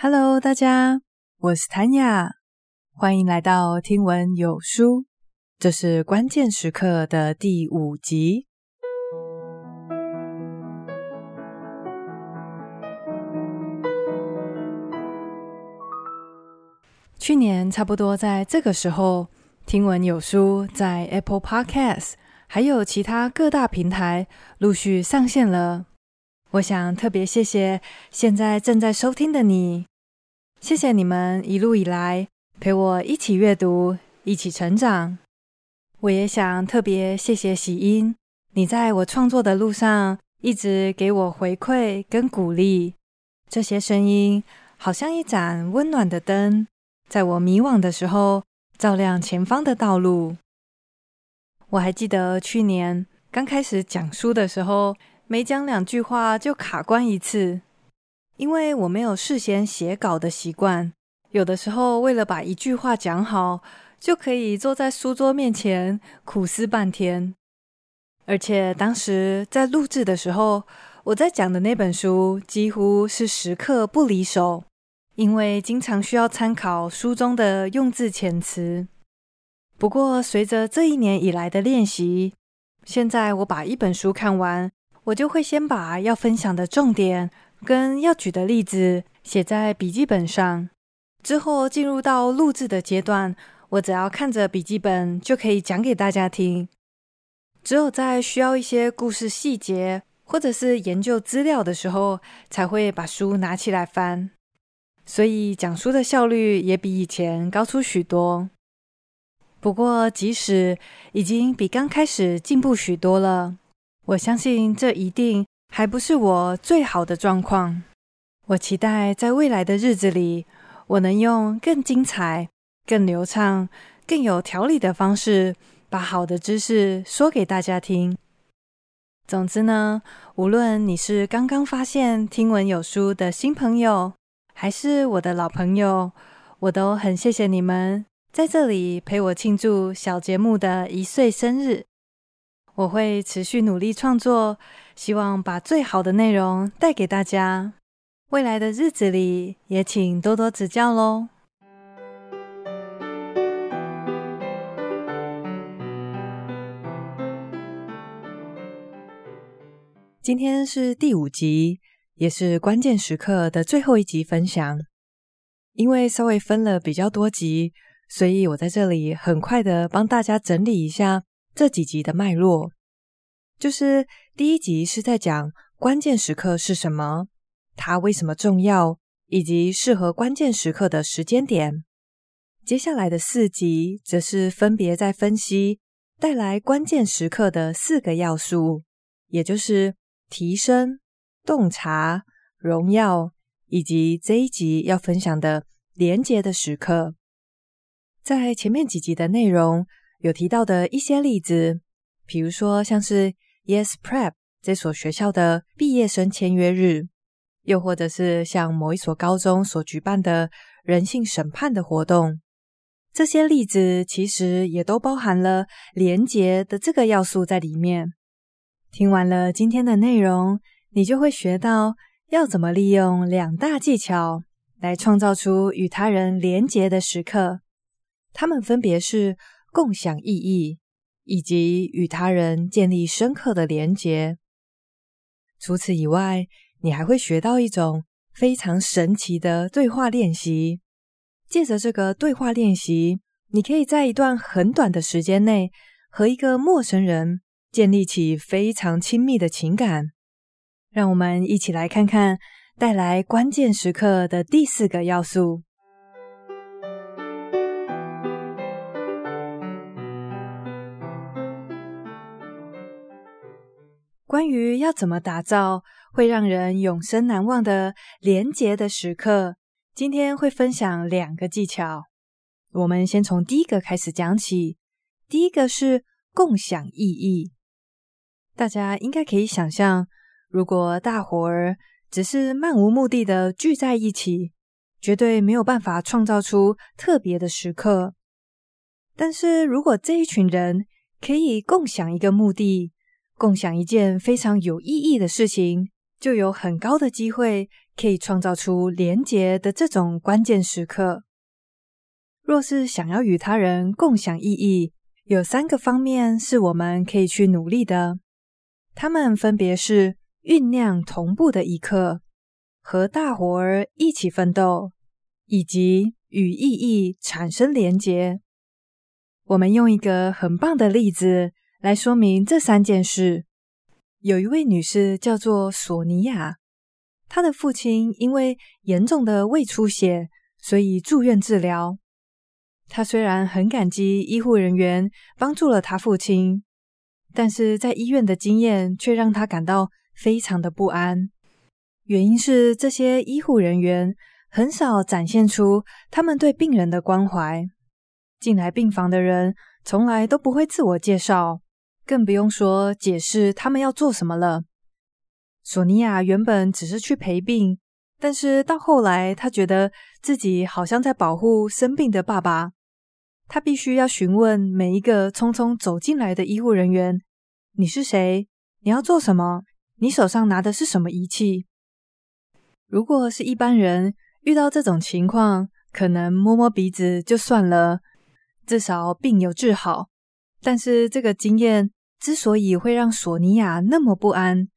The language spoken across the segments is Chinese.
Hello，大家，我是谭雅，欢迎来到听闻有书，这是关键时刻的第五集。去年差不多在这个时候，听闻有书在 Apple Podcast 还有其他各大平台陆续上线了。我想特别谢谢现在正在收听的你，谢谢你们一路以来陪我一起阅读、一起成长。我也想特别谢谢喜音，你在我创作的路上一直给我回馈跟鼓励。这些声音好像一盏温暖的灯，在我迷惘的时候照亮前方的道路。我还记得去年刚开始讲书的时候。没讲两句话就卡关一次，因为我没有事先写稿的习惯。有的时候，为了把一句话讲好，就可以坐在书桌面前苦思半天。而且当时在录制的时候，我在讲的那本书几乎是时刻不离手，因为经常需要参考书中的用字遣词。不过，随着这一年以来的练习，现在我把一本书看完。我就会先把要分享的重点跟要举的例子写在笔记本上，之后进入到录制的阶段，我只要看着笔记本就可以讲给大家听。只有在需要一些故事细节或者是研究资料的时候，才会把书拿起来翻。所以讲书的效率也比以前高出许多。不过，即使已经比刚开始进步许多了。我相信这一定还不是我最好的状况。我期待在未来的日子里，我能用更精彩、更流畅、更有条理的方式，把好的知识说给大家听。总之呢，无论你是刚刚发现听闻有书的新朋友，还是我的老朋友，我都很谢谢你们在这里陪我庆祝小节目的一岁生日。我会持续努力创作，希望把最好的内容带给大家。未来的日子里，也请多多指教喽。今天是第五集，也是关键时刻的最后一集分享。因为稍微分了比较多集，所以我在这里很快的帮大家整理一下。这几集的脉络，就是第一集是在讲关键时刻是什么，它为什么重要，以及适合关键时刻的时间点。接下来的四集则是分别在分析带来关键时刻的四个要素，也就是提升、洞察、荣耀，以及这一集要分享的连接的时刻。在前面几集的内容。有提到的一些例子，比如说像是 Yes Prep 这所学校的毕业生签约日，又或者是像某一所高中所举办的人性审判的活动，这些例子其实也都包含了连结的这个要素在里面。听完了今天的内容，你就会学到要怎么利用两大技巧来创造出与他人连结的时刻，它们分别是。共享意义，以及与他人建立深刻的连结。除此以外，你还会学到一种非常神奇的对话练习。借着这个对话练习，你可以在一段很短的时间内和一个陌生人建立起非常亲密的情感。让我们一起来看看带来关键时刻的第四个要素。关于要怎么打造会让人永生难忘的连结的时刻，今天会分享两个技巧。我们先从第一个开始讲起。第一个是共享意义。大家应该可以想象，如果大伙儿只是漫无目的的聚在一起，绝对没有办法创造出特别的时刻。但是如果这一群人可以共享一个目的，共享一件非常有意义的事情，就有很高的机会可以创造出连结的这种关键时刻。若是想要与他人共享意义，有三个方面是我们可以去努力的。他们分别是酝酿同步的一刻、和大伙儿一起奋斗，以及与意义产生连结。我们用一个很棒的例子来说明这三件事。有一位女士叫做索尼娅，她的父亲因为严重的胃出血，所以住院治疗。他虽然很感激医护人员帮助了他父亲，但是在医院的经验却让他感到非常的不安。原因是这些医护人员很少展现出他们对病人的关怀，进来病房的人从来都不会自我介绍，更不用说解释他们要做什么了。索尼娅原本只是去陪病，但是到后来，她觉得自己好像在保护生病的爸爸。他必须要询问每一个匆匆走进来的医护人员：“你是谁？你要做什么？你手上拿的是什么仪器？”如果是一般人遇到这种情况，可能摸摸鼻子就算了，至少病有治好。但是这个经验之所以会让索尼娅那么不安，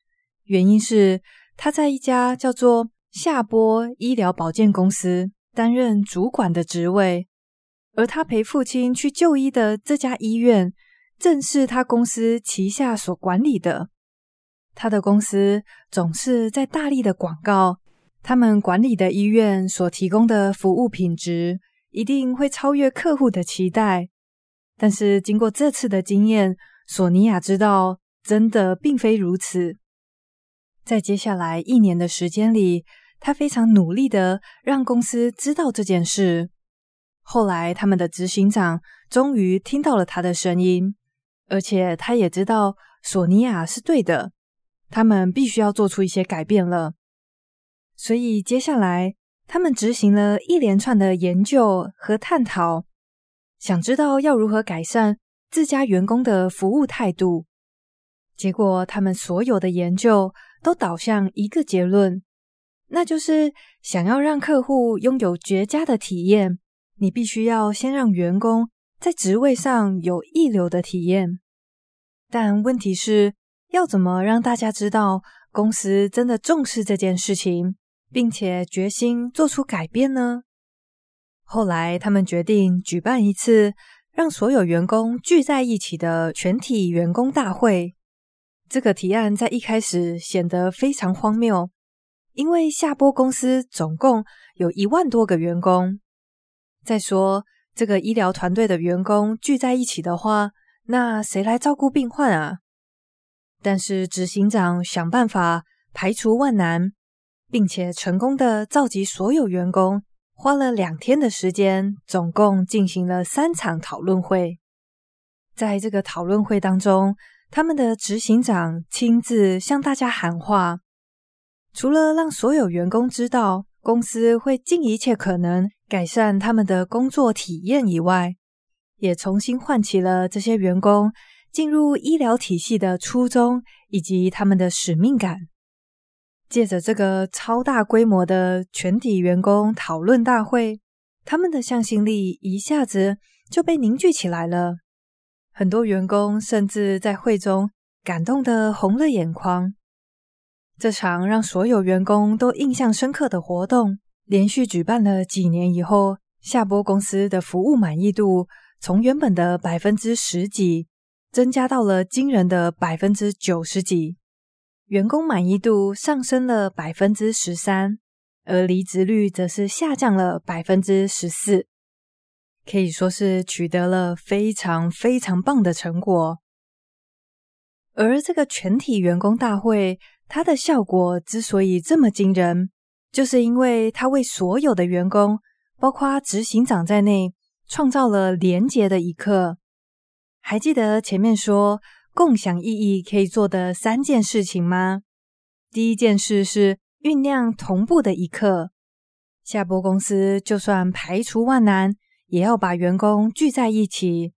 原因是她在一家叫做夏波医疗保健公司担任主管的职位。而他陪父亲去就医的这家医院，正是他公司旗下所管理的。他的公司总是在大力的广告，他们管理的医院所提供的服务品质一定会超越客户的期待。但是经过这次的经验，索尼娅知道，真的并非如此。在接下来一年的时间里，他非常努力的让公司知道这件事。后来，他们的执行长终于听到了他的声音，而且他也知道索尼娅是对的，他们必须要做出一些改变了。所以，接下来他们执行了一连串的研究和探讨，想知道要如何改善自家员工的服务态度。结果，他们所有的研究都导向一个结论，那就是想要让客户拥有绝佳的体验。你必须要先让员工在职位上有一流的体验，但问题是要怎么让大家知道公司真的重视这件事情，并且决心做出改变呢？后来他们决定举办一次让所有员工聚在一起的全体员工大会。这个提案在一开始显得非常荒谬，因为夏波公司总共有一万多个员工。再说，这个医疗团队的员工聚在一起的话，那谁来照顾病患啊？但是执行长想办法排除万难，并且成功的召集所有员工，花了两天的时间，总共进行了三场讨论会。在这个讨论会当中，他们的执行长亲自向大家喊话，除了让所有员工知道公司会尽一切可能。改善他们的工作体验以外，也重新唤起了这些员工进入医疗体系的初衷以及他们的使命感。借着这个超大规模的全体员工讨论大会，他们的向心力一下子就被凝聚起来了。很多员工甚至在会中感动得红了眼眶。这场让所有员工都印象深刻的活动。连续举办了几年以后，夏波公司的服务满意度从原本的百分之十几，增加到了惊人的百分之九十几，员工满意度上升了百分之十三，而离职率则是下降了百分之十四，可以说是取得了非常非常棒的成果。而这个全体员工大会，它的效果之所以这么惊人。就是因为他为所有的员工，包括执行长在内，创造了连结的一刻。还记得前面说共享意义可以做的三件事情吗？第一件事是酝酿同步的一刻。夏波公司就算排除万难，也要把员工聚在一起。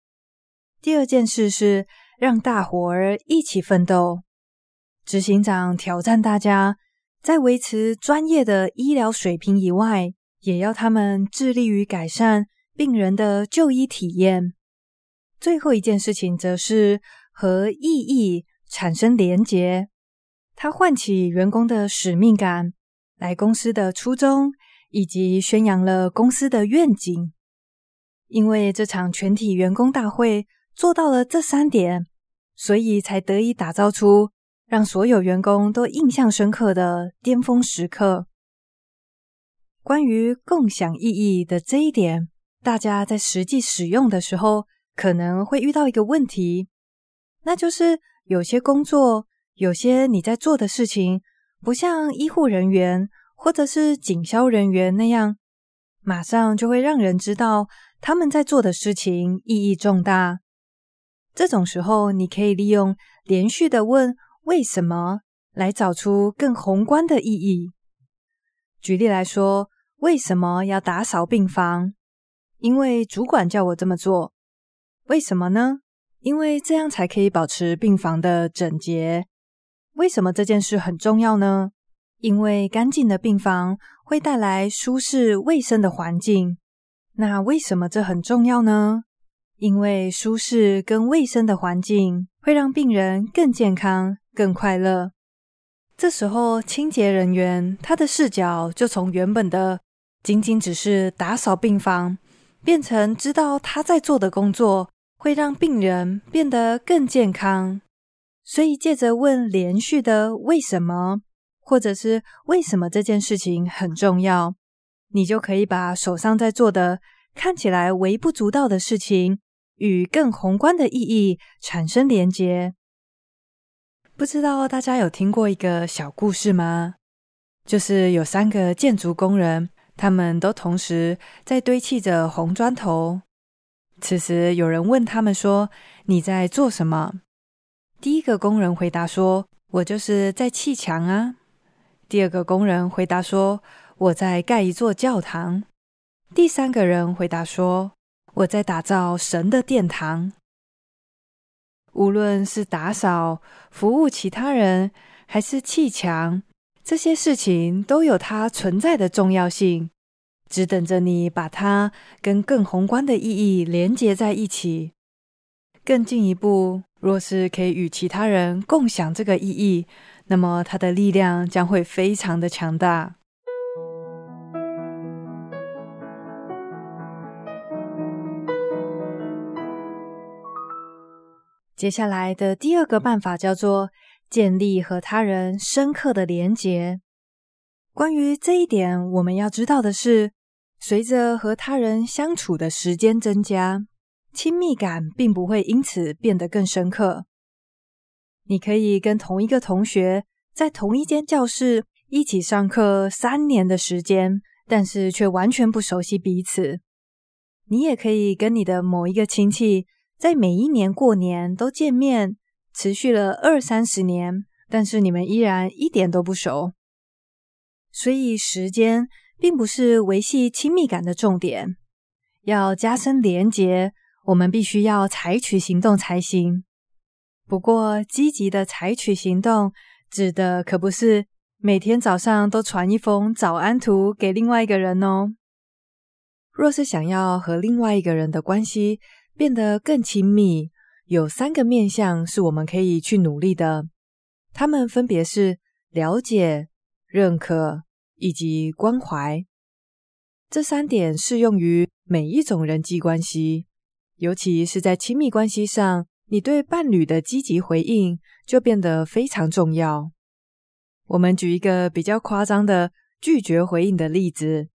第二件事是让大伙儿一起奋斗。执行长挑战大家。在维持专业的医疗水平以外，也要他们致力于改善病人的就医体验。最后一件事情，则是和意义产生连结，它唤起员工的使命感，来公司的初衷，以及宣扬了公司的愿景。因为这场全体员工大会做到了这三点，所以才得以打造出让所有员工都印象深刻的巅峰时刻。关于共享意义的这一点，大家在实际使用的时候，可能会遇到一个问题，那就是有些工作，有些你在做的事情，不像医护人员或者是警消人员那样，马上就会让人知道他们在做的事情意义重大。这种时候，你可以利用连续的问“为什么”来找出更宏观的意义。举例来说，为什么要打扫病房？因为主管叫我这么做。为什么呢？因为这样才可以保持病房的整洁。为什么这件事很重要呢？因为干净的病房会带来舒适卫生的环境。那为什么这很重要呢？因为舒适跟卫生的环境会让病人更健康、更快乐。这时候，清洁人员他的视角就从原本的仅仅只是打扫病房，变成知道他在做的工作会让病人变得更健康，所以借着问连续的为什么，或者是为什么这件事情很重要，你就可以把手上在做的看起来微不足道的事情与更宏观的意义产生连结。不知道大家有听过一个小故事吗？就是有三个建筑工人。他们都同时在堆砌着红砖头。此时，有人问他们说：“你在做什么？”第一个工人回答说：“我就是在砌墙啊。”第二个工人回答说：“我在盖一座教堂。”第三个人回答说：“我在打造神的殿堂。”无论是打扫、服务其他人，还是砌墙。这些事情都有它存在的重要性，只等着你把它跟更宏观的意义连接在一起。更进一步，若是可以与其他人共享这个意义，那么它的力量将会非常的强大。接下来的第二个办法叫做，建立和他人深刻的连结。关于这一点，我们要知道的是，随着和他人相处的时间增加，亲密感并不会因此变得更深刻。你可以跟同一个同学在同一间教室一起上课三年的时间，但是却完全不熟悉彼此。你也可以跟你的某一个亲戚在每一年过年都见面。持续了二三十年，但是你们依然一点都不熟。所以，时间并不是维系亲密感的重点。要加深连结，我们必须要采取行动才行。不过，积极的采取行动，指的可不是每天早上都传一封早安图给另外一个人哦。若是想要和另外一个人的关系变得更亲密，有三个面向是我们可以去努力的，他们分别是了解、认可以及关怀。这三点适用于每一种人际关系，尤其是在亲密关系上，你对伴侣的积极回应就变得非常重要。我们举一个比较夸张的拒绝回应的例子：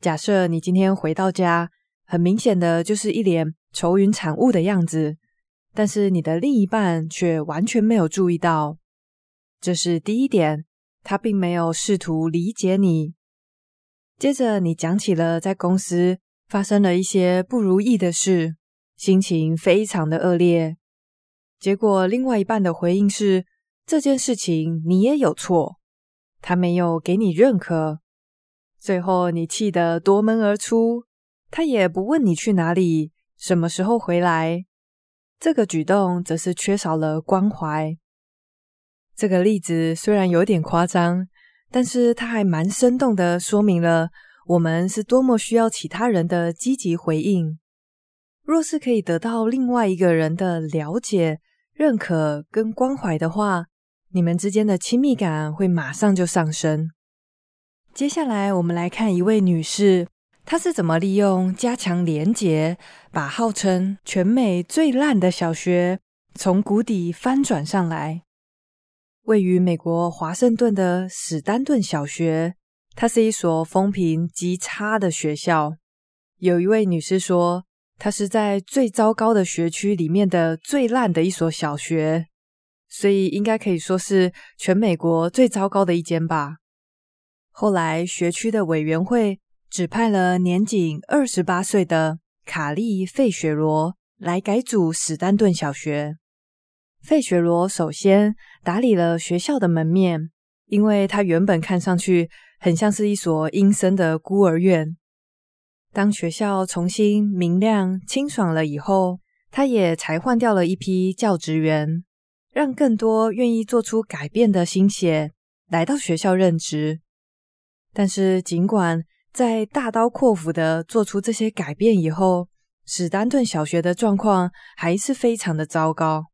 假设你今天回到家，很明显的就是一脸愁云惨雾的样子。但是你的另一半却完全没有注意到，这是第一点，他并没有试图理解你。接着你讲起了在公司发生了一些不如意的事，心情非常的恶劣。结果另外一半的回应是，这件事情你也有错，他没有给你认可。最后你气得夺门而出，他也不问你去哪里，什么时候回来。这个举动则是缺少了关怀。这个例子虽然有点夸张，但是它还蛮生动的说明了我们是多么需要其他人的积极回应。若是可以得到另外一个人的了解、认可跟关怀的话，你们之间的亲密感会马上就上升。接下来，我们来看一位女士，她是怎么利用加强连结，把号称全美最烂的小学从谷底翻转上来。位于美国华盛顿的史丹顿小学，它是一所风评极差的学校。有一位女士说，它是在最糟糕的学区里面的最烂的一所小学，所以应该可以说是全美国最糟糕的一间吧。后来，学区的委员会指派了年仅二十八岁的卡利·费雪罗来改组史丹顿小学。费雪罗首先打理了学校的门面，因为他原本看上去很像是一所阴森的孤儿院。当学校重新明亮清爽了以后，他也才换掉了一批教职员，让更多愿意做出改变的新血来到学校任职。但是，尽管在大刀阔斧的做出这些改变以后，史丹顿小学的状况还是非常的糟糕。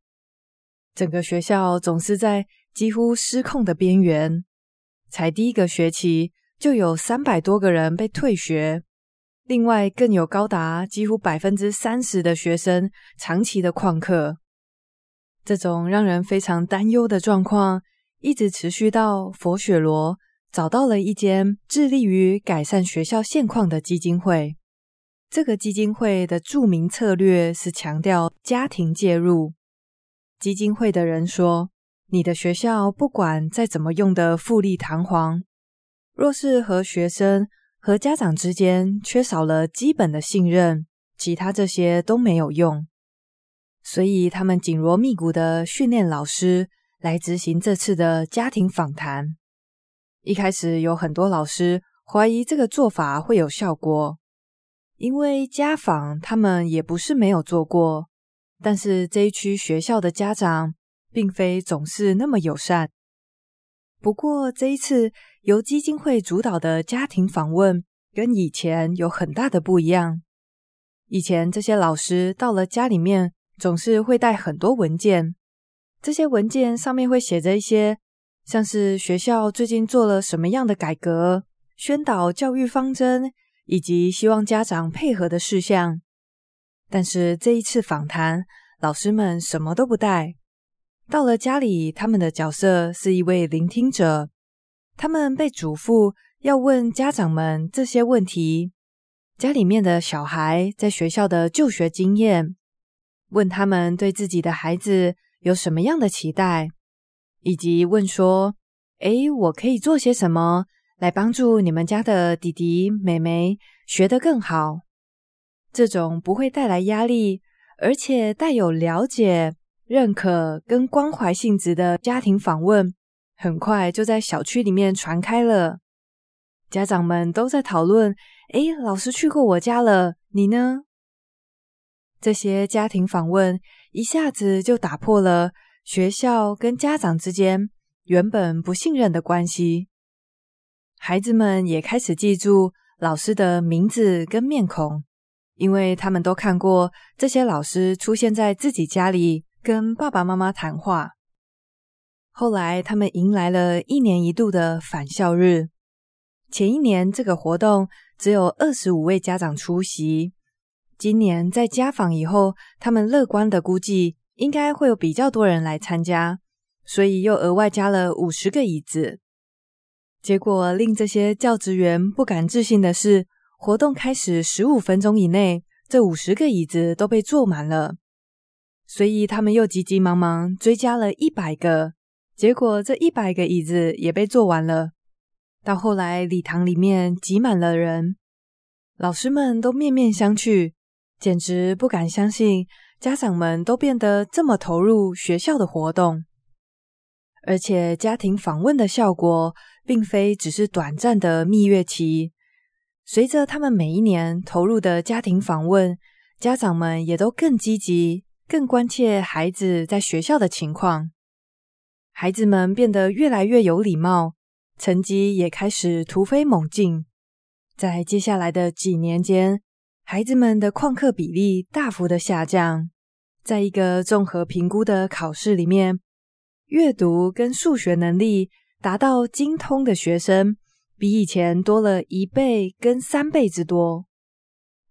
整个学校总是在几乎失控的边缘，才第一个学期就有三百多个人被退学，另外更有高达几乎百分之三十的学生长期的旷课。这种让人非常担忧的状况一直持续到佛雪罗找到了一间致力于改善学校现况的基金会。这个基金会的著名策略是强调家庭介入。基金会的人说：“你的学校不管再怎么用的富丽堂皇，若是和学生和家长之间缺少了基本的信任，其他这些都没有用。所以他们紧锣密鼓的训练老师来执行这次的家庭访谈。一开始有很多老师怀疑这个做法会有效果，因为家访他们也不是没有做过。”但是这一区学校的家长并非总是那么友善。不过这一次由基金会主导的家庭访问跟以前有很大的不一样。以前这些老师到了家里面，总是会带很多文件，这些文件上面会写着一些像是学校最近做了什么样的改革、宣导教育方针，以及希望家长配合的事项。但是这一次访谈，老师们什么都不带。到了家里，他们的角色是一位聆听者。他们被嘱咐要问家长们这些问题：家里面的小孩在学校的就学经验，问他们对自己的孩子有什么样的期待，以及问说：“诶，我可以做些什么来帮助你们家的弟弟妹妹学得更好？”这种不会带来压力，而且带有了解、认可跟关怀性质的家庭访问，很快就在小区里面传开了。家长们都在讨论：“诶，老师去过我家了，你呢？”这些家庭访问一下子就打破了学校跟家长之间原本不信任的关系。孩子们也开始记住老师的名字跟面孔。因为他们都看过这些老师出现在自己家里跟爸爸妈妈谈话。后来，他们迎来了一年一度的返校日。前一年这个活动只有二十五位家长出席，今年在家访以后，他们乐观的估计应该会有比较多人来参加，所以又额外加了五十个椅子。结果令这些教职员不敢置信的是，活动开始十五分钟以内，这五十个椅子都被坐满了，所以他们又急急忙忙追加了一百个，结果这一百个椅子也被坐完了。到后来，礼堂里面挤满了人，老师们都面面相觑，简直不敢相信家长们都变得这么投入学校的活动，而且家庭访问的效果并非只是短暂的蜜月期。随着他们每一年投入的家庭访问，家长们也都更积极、更关切孩子在学校的情况。孩子们变得越来越有礼貌，成绩也开始突飞猛进。在接下来的几年间，孩子们的旷课比例大幅的下降。在一个综合评估的考试里面，阅读跟数学能力达到精通的学生，比以前多了一倍跟三倍之多。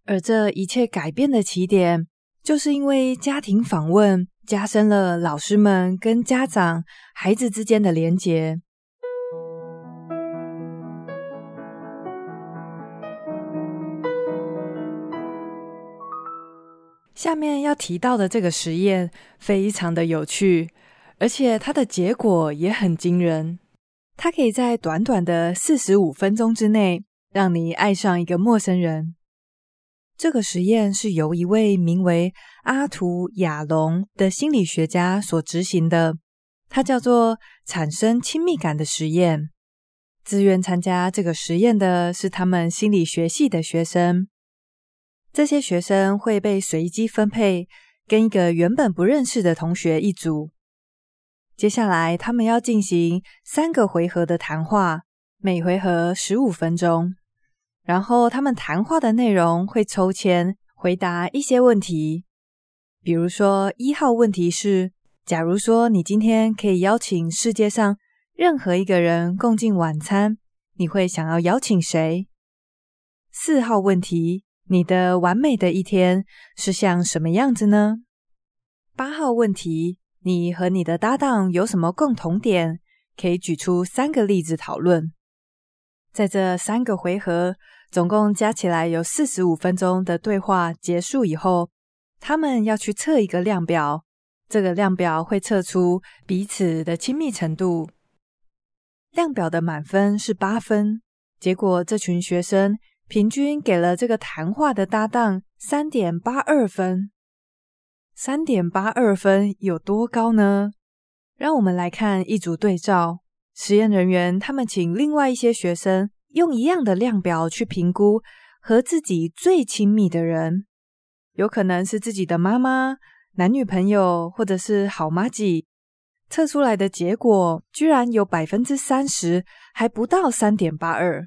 而这一切改变的起点，就是因为家庭访问加深了老师们跟家长、孩子之间的连结。下面要提到的这个实验非常的有趣，而且它的结果也很惊人。它可以在短短的四十五分钟之内，让你爱上一个陌生人。这个实验是由一位名为阿图亚龙的心理学家所执行的，它叫做产生亲密感的实验。自愿参加这个实验的是他们心理学系的学生。这些学生会被随机分配跟一个原本不认识的同学一组。接下来，他们要进行三个回合的谈话，每回合十五分钟。然后，他们谈话的内容会抽签回答一些问题。比如说，一号问题是：假如说你今天可以邀请世界上任何一个人共进晚餐，你会想要邀请谁？四号问题。你的完美的一天是像什么样子呢？八号问题，你和你的搭档有什么共同点？可以举出三个例子讨论。在这三个回合，总共加起来有四十五分钟的对话结束以后，他们要去测一个量表。这个量表会测出彼此的亲密程度。量表的满分是八分，结果这群学生。平均给了这个谈话的搭档三点八二分，三点八二分有多高呢？让我们来看一组对照。实验人员他们请另外一些学生用一样的量表去评估和自己最亲密的人，有可能是自己的妈妈、男女朋友或者是好妈吉。测出来的结果居然有百分之三十还不到三点八二。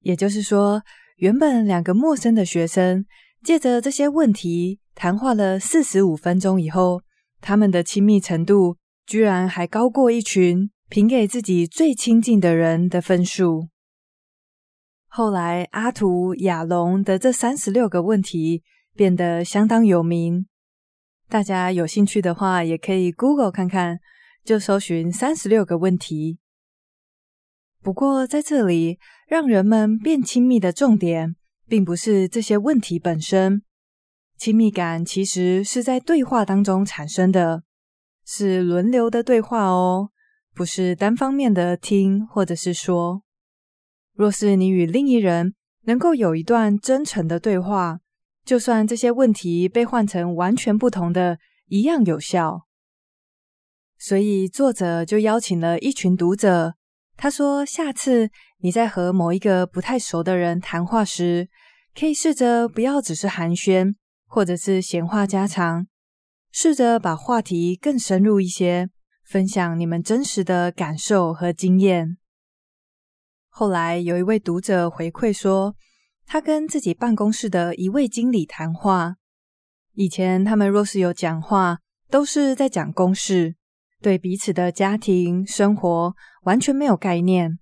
也就是说，原本两个陌生的学生借着这些问题谈话了四十五分钟以后，他们的亲密程度居然还高过一群评给自己最亲近的人的分数。后来，阿图亚龙的这三十六个问题变得相当有名，大家有兴趣的话，也可以 Google 看看，就搜寻三十六个问题。不过，在这里，让人们变亲密的重点，并不是这些问题本身。亲密感其实是在对话当中产生的，是轮流的对话哦，不是单方面的听或者是说。若是你与另一人能够有一段真诚的对话，就算这些问题被换成完全不同的，一样有效。所以，作者就邀请了一群读者。他说：“下次你在和某一个不太熟的人谈话时，可以试着不要只是寒暄，或者是闲话家常，试着把话题更深入一些，分享你们真实的感受和经验。”后来有一位读者回馈说，他跟自己办公室的一位经理谈话，以前他们若是有讲话，都是在讲公事。对彼此的家庭生活完全没有概念，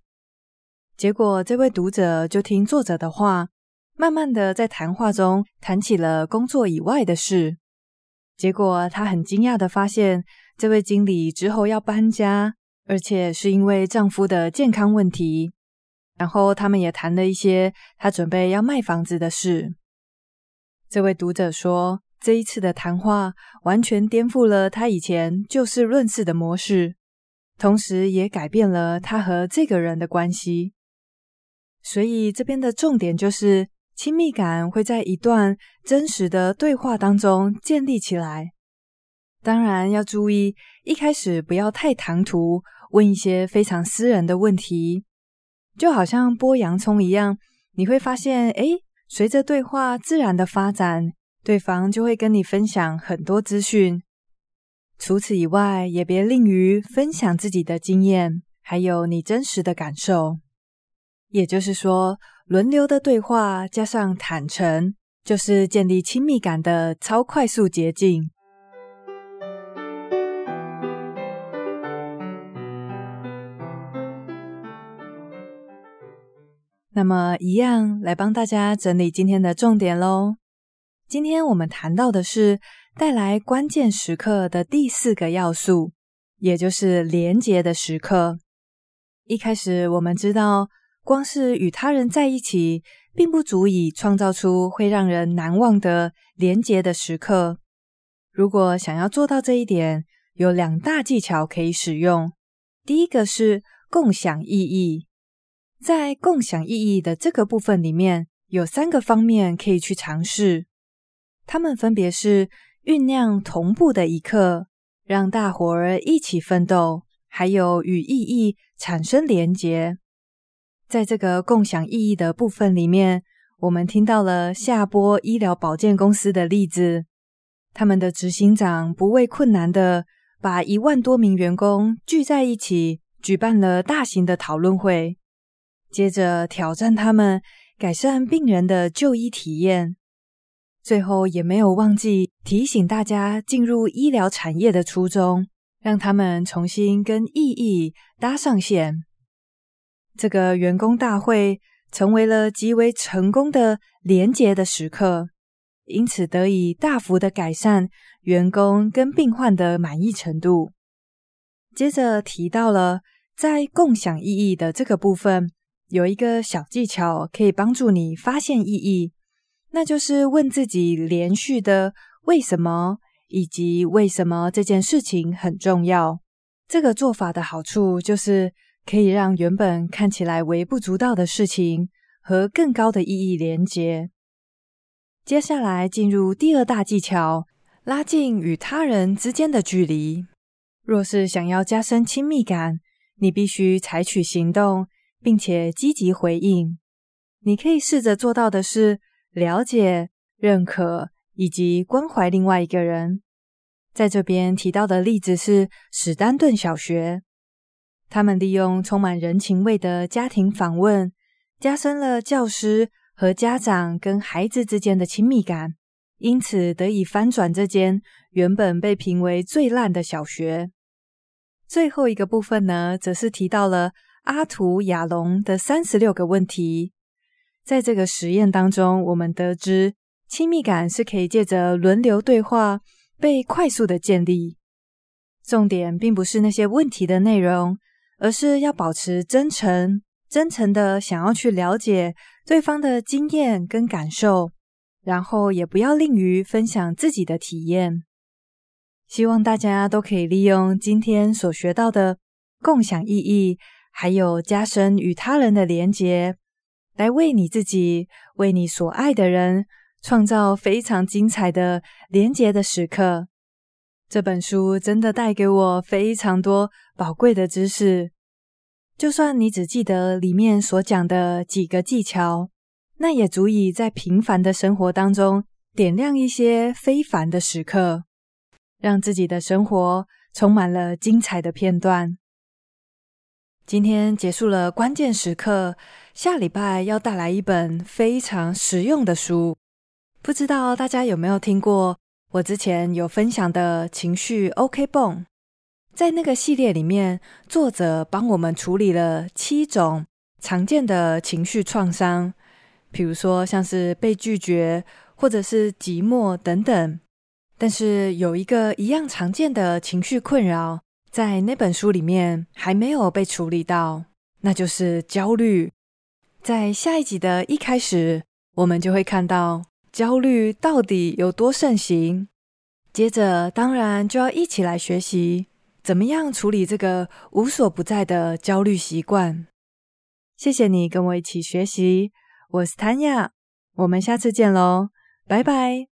结果这位读者就听作者的话，慢慢的在谈话中谈起了工作以外的事。结果他很惊讶的发现，这位经理之后要搬家，而且是因为丈夫的健康问题。然后他们也谈了一些他准备要卖房子的事。这位读者说，这一次的谈话完全颠覆了他以前就事论事的模式，同时也改变了他和这个人的关系。所以这边的重点就是，亲密感会在一段真实的对话当中建立起来。当然要注意，一开始不要太唐突，问一些非常私人的问题，就好像剥洋葱一样，你会发现，诶，随着对话自然的发展。对方就会跟你分享很多资讯。除此以外，也别吝于分享自己的经验，还有你真实的感受。也就是说，轮流的对话加上坦诚，就是建立亲密感的超快速捷径。那么，一样来帮大家整理今天的重点喽。今天我们谈到的是带来关键时刻的第四个要素，也就是连接的时刻。一开始我们知道，光是与他人在一起，并不足以创造出会让人难忘的连结的时刻。如果想要做到这一点，有两大技巧可以使用。第一个是共享意义。在共享意义的这个部分里面，有三个方面可以去尝试。它们分别是酝酿同步的一刻，让大伙儿一起奋斗，还有与意义产生连结。在这个共享意义的部分里面，我们听到了夏波医疗保健公司的例子，他们的执行长不畏困难的把一万多名员工聚在一起，举办了大型的讨论会。接着挑战他们改善病人的就医体验，最后也没有忘记提醒大家进入医疗产业的初衷，让他们重新跟意义搭上线。这个员工大会成为了极为成功的连结的时刻，因此得以大幅的改善员工跟病患的满意程度。接着提到了在共享意义的这个部分。有一个小技巧可以帮助你发现意义，那就是问自己连续的为什么，以及为什么这件事情很重要。这个做法的好处就是可以让原本看起来微不足道的事情和更高的意义连接。接下来进入第二大技巧，拉近与他人之间的距离。若是想要加深亲密感，你必须采取行动。并且积极回应，你可以试着做到的是了解、认可以及关怀另外一个人。在这边提到的例子是史丹顿小学，他们利用充满人情味的家庭访问，加深了教师和家长跟孩子之间的亲密感，因此得以翻转这间原本被评为最烂的小学。最后一个部分呢，则是提到了。阿图亚龙的三十六个问题，在这个实验当中，我们得知亲密感是可以借着轮流对话被快速的建立。重点并不是那些问题的内容，而是要保持真诚，真诚的想要去了解对方的经验跟感受，然后也不要吝于分享自己的体验。希望大家都可以利用今天所学到的共享意义。还有加深与他人的连结，来为你自己、为你所爱的人创造非常精彩的连结的时刻。这本书真的带给我非常多宝贵的知识。就算你只记得里面所讲的几个技巧，那也足以在平凡的生活当中点亮一些非凡的时刻，让自己的生活充满了精彩的片段。今天结束了关键时刻，下礼拜要带来一本非常实用的书。不知道大家有没有听过我之前有分享的情绪 OK 绷？在那个系列里面，作者帮我们处理了七种常见的情绪创伤，比如说像是被拒绝或者是寂寞等等。但是有一个一样常见的情绪困扰。在那本书里面还没有被处理到，那就是焦虑。在下一集的一开始，我们就会看到焦虑到底有多盛行。接着，当然就要一起来学习怎么样处理这个无所不在的焦虑习惯。谢谢你跟我一起学习，我是谭雅，我们下次见喽，拜拜。